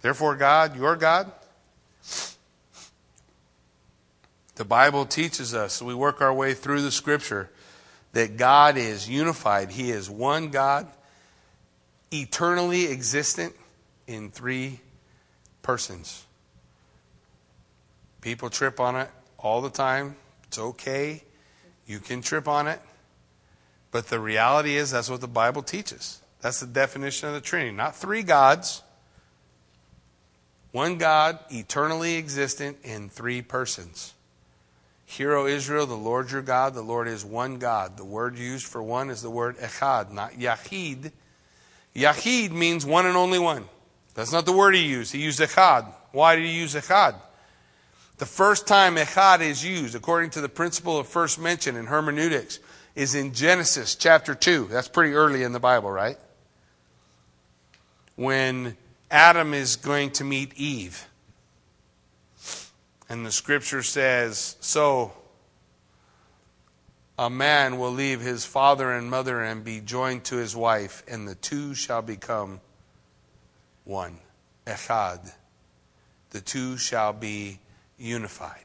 Speaker 1: Therefore, God, your God. The Bible teaches us, we work our way through the scripture, that God is unified. He is one God, eternally existent in three persons. People trip on it all the time. It's okay. You can trip on it. But the reality is, that's what the Bible teaches. That's the definition of the Trinity. Not three gods, one God, eternally existent in three persons. Hear, O Israel, the Lord your God, the Lord is one God. The word used for one is the word echad, not yachid. Yachid means one and only one. That's not the word he used. He used echad. Why did he use echad? The first time echad is used, according to the principle of first mention in hermeneutics, is in Genesis chapter 2. That's pretty early in the Bible, right? When Adam is going to meet Eve. And the scripture says, So a man will leave his father and mother and be joined to his wife, and the two shall become one. Echad. The two shall be unified,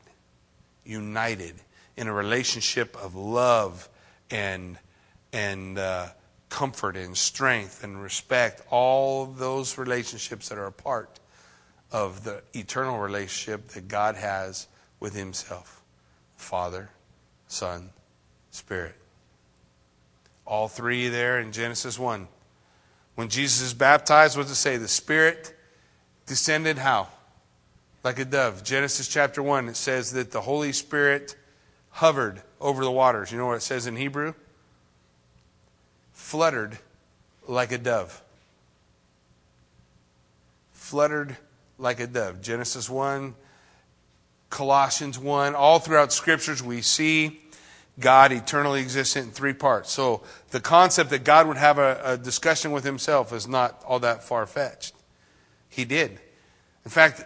Speaker 1: united in a relationship of love and, and uh, comfort and strength and respect, all those relationships that are a part of the eternal relationship that God has with Himself Father, Son, Spirit. All three there in Genesis 1. When Jesus is baptized, what does it say? The Spirit descended how? Like a dove. Genesis chapter 1, it says that the Holy Spirit hovered over the waters. You know what it says in Hebrew? Fluttered like a dove. Fluttered like a dove. Genesis 1, Colossians 1, all throughout scriptures we see God eternally existent in three parts. So the concept that God would have a, a discussion with himself is not all that far fetched. He did. In fact,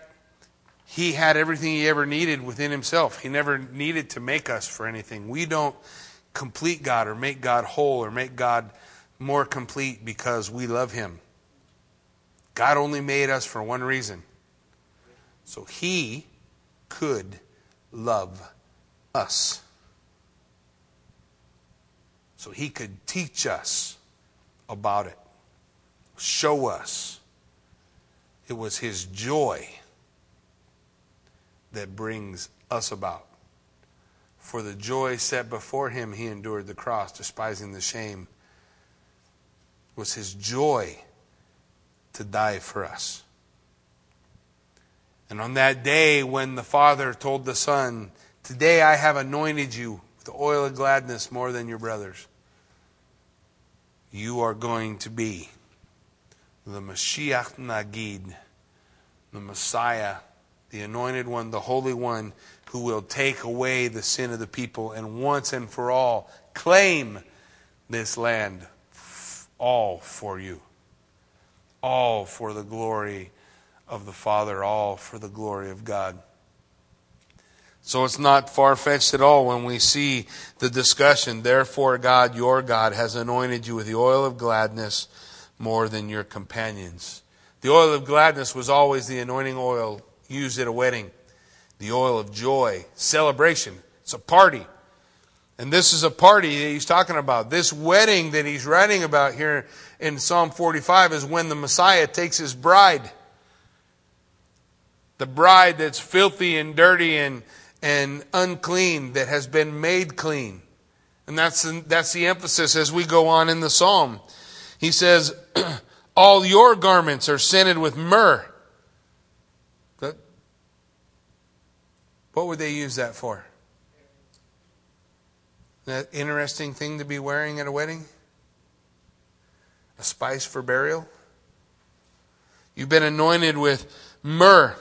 Speaker 1: he had everything he ever needed within himself. He never needed to make us for anything. We don't complete God or make God whole or make God more complete because we love him. God only made us for one reason. So he could love us. So he could teach us about it, show us. It was his joy that brings us about. For the joy set before him, he endured the cross, despising the shame. It was his joy to die for us. And on that day, when the Father told the Son, Today I have anointed you with the oil of gladness more than your brothers, you are going to be the Mashiach Nagid, the Messiah, the anointed one, the Holy One, who will take away the sin of the people and once and for all claim this land all for you, all for the glory of the Father, all for the glory of God. So it's not far fetched at all when we see the discussion. Therefore, God, your God, has anointed you with the oil of gladness more than your companions. The oil of gladness was always the anointing oil used at a wedding. The oil of joy, celebration. It's a party. And this is a party that he's talking about. This wedding that he's writing about here in Psalm 45 is when the Messiah takes his bride the bride that's filthy and dirty and, and unclean that has been made clean. And that's, that's the emphasis as we go on in the psalm. He says, (clears throat) All your garments are scented with myrrh. What would they use that for? That interesting thing to be wearing at a wedding? A spice for burial? You've been anointed with myrrh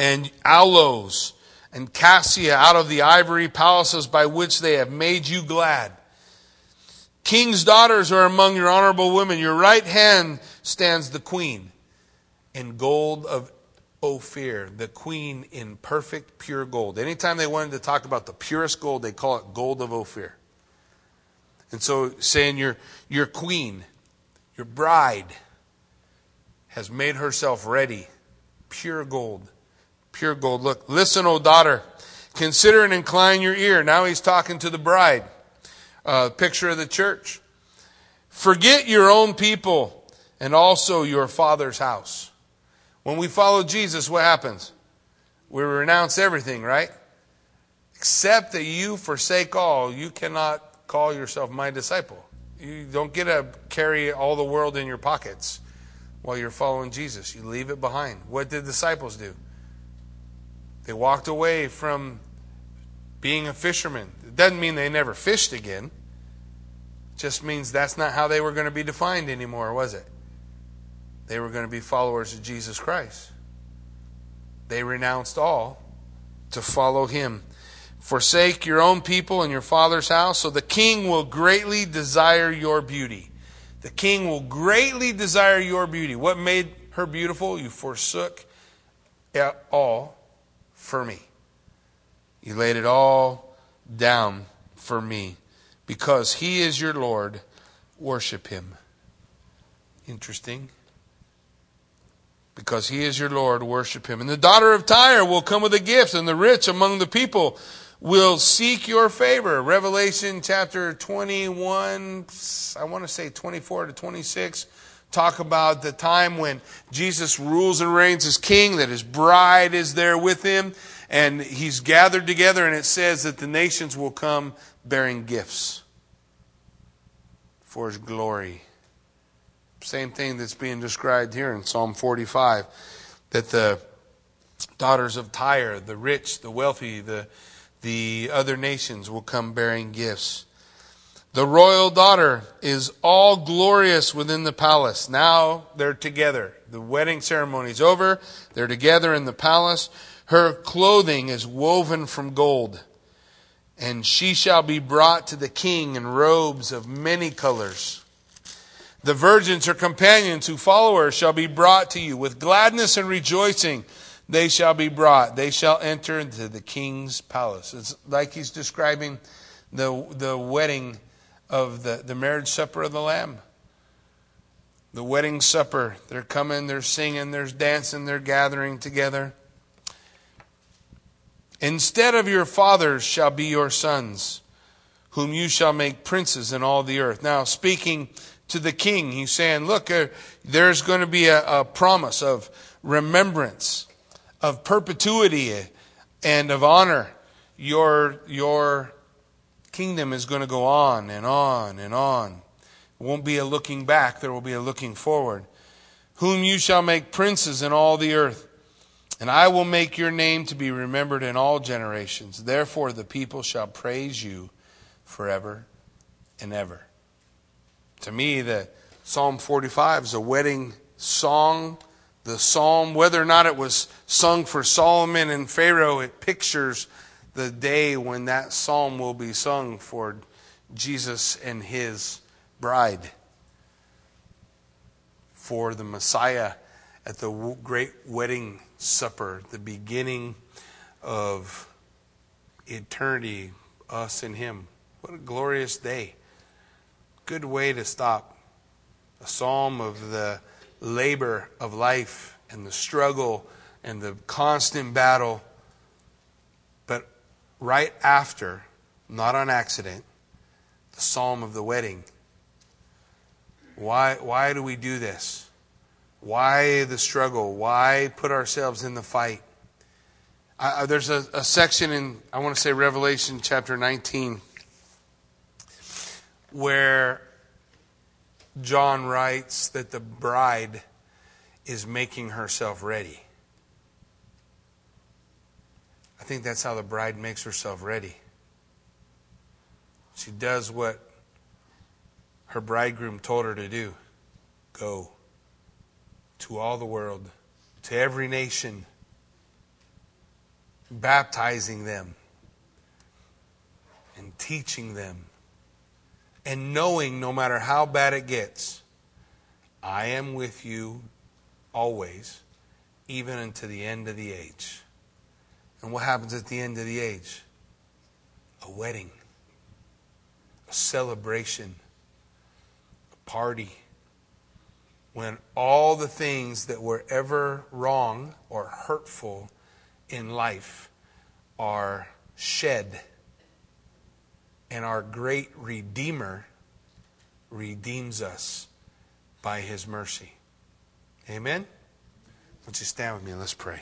Speaker 1: and aloes and cassia out of the ivory palaces by which they have made you glad. King's daughters are among your honorable women. Your right hand stands the queen in gold of Ophir, the queen in perfect pure gold. Anytime they wanted to talk about the purest gold, they call it gold of Ophir. And so saying your, your queen, your bride, has made herself ready, pure gold pure gold. Look, listen, O daughter, consider and incline your ear. Now he's talking to the bride. Uh, picture of the church. Forget your own people and also your father's house. When we follow Jesus, what happens? We renounce everything, right? Except that you forsake all. You cannot call yourself my disciple. You don't get to carry all the world in your pockets while you're following Jesus. You leave it behind. What did disciples do? They walked away from being a fisherman. It doesn't mean they never fished again. It just means that's not how they were going to be defined anymore, was it? They were going to be followers of Jesus Christ. They renounced all to follow him. Forsake your own people and your father's house, so the king will greatly desire your beauty. The king will greatly desire your beauty. What made her beautiful? You forsook all for me. You laid it all down for me. Because he is your Lord, worship him. Interesting. Because he is your Lord, worship him. And the daughter of Tyre will come with a gift, and the rich among the people will seek your favor. Revelation chapter 21, I want to say 24 to 26 talk about the time when Jesus rules and reigns as king, that his bride is there with him, and he's gathered together, and it says that the nations will come bearing gifts for his glory. Same thing that's being described here in Psalm 45 that the daughters of Tyre, the rich, the wealthy, the, The other nations will come bearing gifts. The royal daughter is all glorious within the palace. Now they're together. The wedding ceremony is over. They're together in the palace. Her clothing is woven from gold, and she shall be brought to the king in robes of many colors. The virgins, her companions who follow her, shall be brought to you with gladness and rejoicing. They shall be brought. They shall enter into the king's palace. It's like he's describing the, the wedding of the, the marriage supper of the Lamb. The wedding supper. They're coming, they're singing, they're dancing, they're gathering together. Instead of your fathers shall be your sons, whom you shall make princes in all the earth. Now, speaking to the king, he's saying, Look, uh, there's going to be a, a promise of remembrance, of perpetuity, and of honor. Your, your kingdom is going to go on and on and on. It won't be a looking back, there will be a looking forward. Whom you shall make princes in all the earth. And I will make your name to be remembered in all generations. Therefore, the people shall praise you forever and ever. To me, the Psalm 45 is a wedding song. The psalm, whether or not it was sung for Solomon and Pharaoh, it pictures the day when that psalm will be sung for Jesus and his bride, for the Messiah at the great wedding supper, the beginning of eternity, us and him. What a glorious day. Good way to stop. A psalm of the labor of life and the struggle and the constant battle right after, not on accident, the psalm of the wedding. Why, why do we do this? Why the struggle? Why put ourselves in the fight? There's a, a section in, I want to say, Revelation chapter 19, where John writes that the bride is making herself ready. I think that's how the bride makes herself ready. She does what her bridegroom told her to do go to all the world, to every nation, baptizing them and teaching them, and knowing no matter how bad it gets, I am with you always, even unto the end of the age. And what happens at the end of the age? A wedding, a celebration, a party. When all the things that were ever wrong or hurtful in life are shed, and our great Redeemer redeems us by his mercy. Amen? Would you stand with me? and Let's pray.